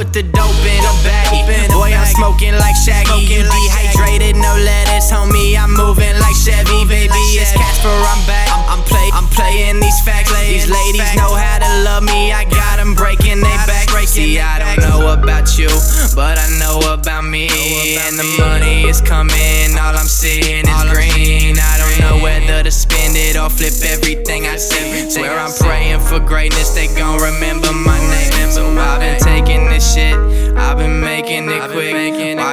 a baggie. Boy, I'm smoking like Shaggy. You dehydrated, no lettuce, homie. I'm moving like Chevy, baby. It's Casper, I'm back. I'm, I'm, play, I'm playing these facts. These ladies know how to love me. I got them breaking they back. See, I don't know about you, but I know about me. And the money is coming, all I'm seeing is green. I don't know whether to spend it or flip everything I see. Swear I'm praying for greatness, they gon' remember my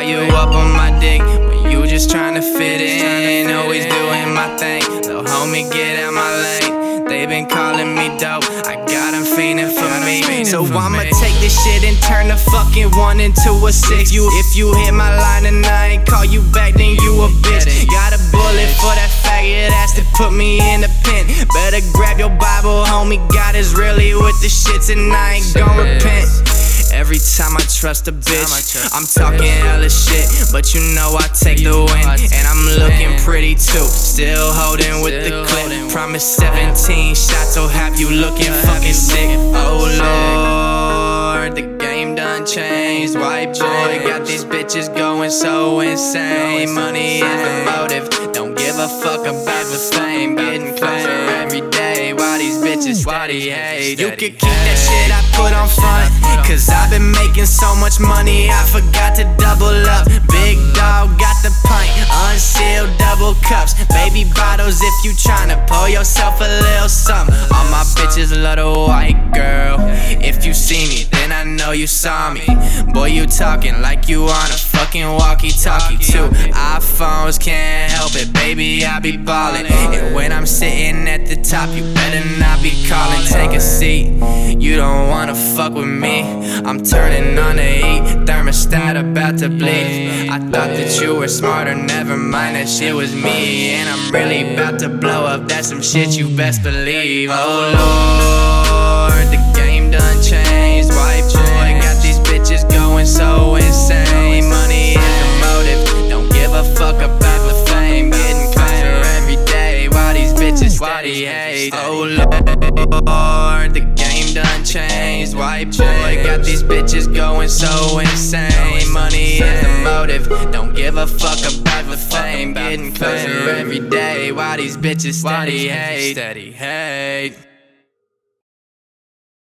you up on my dick, when you just trying to fit in, always doing my thing. So homie, get out my lane. They been calling me dope, I got them fiending for me. So I'ma take this shit and turn the fucking one into a six. You, if you hit my line and I ain't call you back, then you a bitch. Got a bullet for that faggot ass to put me in the pen. Better grab your Bible, homie. God is really with the shits, and I ain't gon' repent. Every time I trust a bitch, I'm talking hella shit, but you know I take the win, and I'm looking pretty too. Still holding with the clip. Promise 17 shots will have you looking oh, fucking sick. Oh lord, the game done changed. White boy got these bitches going so insane. Money is the motive. Don't give a fuck about the fame. Why they hate? You could keep that shit I put on front. Cause I've been making so much money, I forgot to double up. Big dog got the pint, unsealed double cups. Baby bottles if you tryna pour yourself a little something. All my bitches love the white girl. If you see me, know you saw me. Boy, you talking like you on a fucking walkie talkie too. iPhones can't help it, baby, I be ballin'. And when I'm sitting at the top, you better not be calling. Take a seat, you don't wanna fuck with me. I'm turning on the heat, thermostat about to bleed. I thought that you were smarter, never mind that shit was me. And I'm really about to blow up, that's some shit you best believe. Oh steady hate? Oh lord, the game done changed. White boy got these bitches going so insane. Money is the motive, don't give a fuck about the fame. Getting closer every day. Why these bitches steady hate? Steady hate.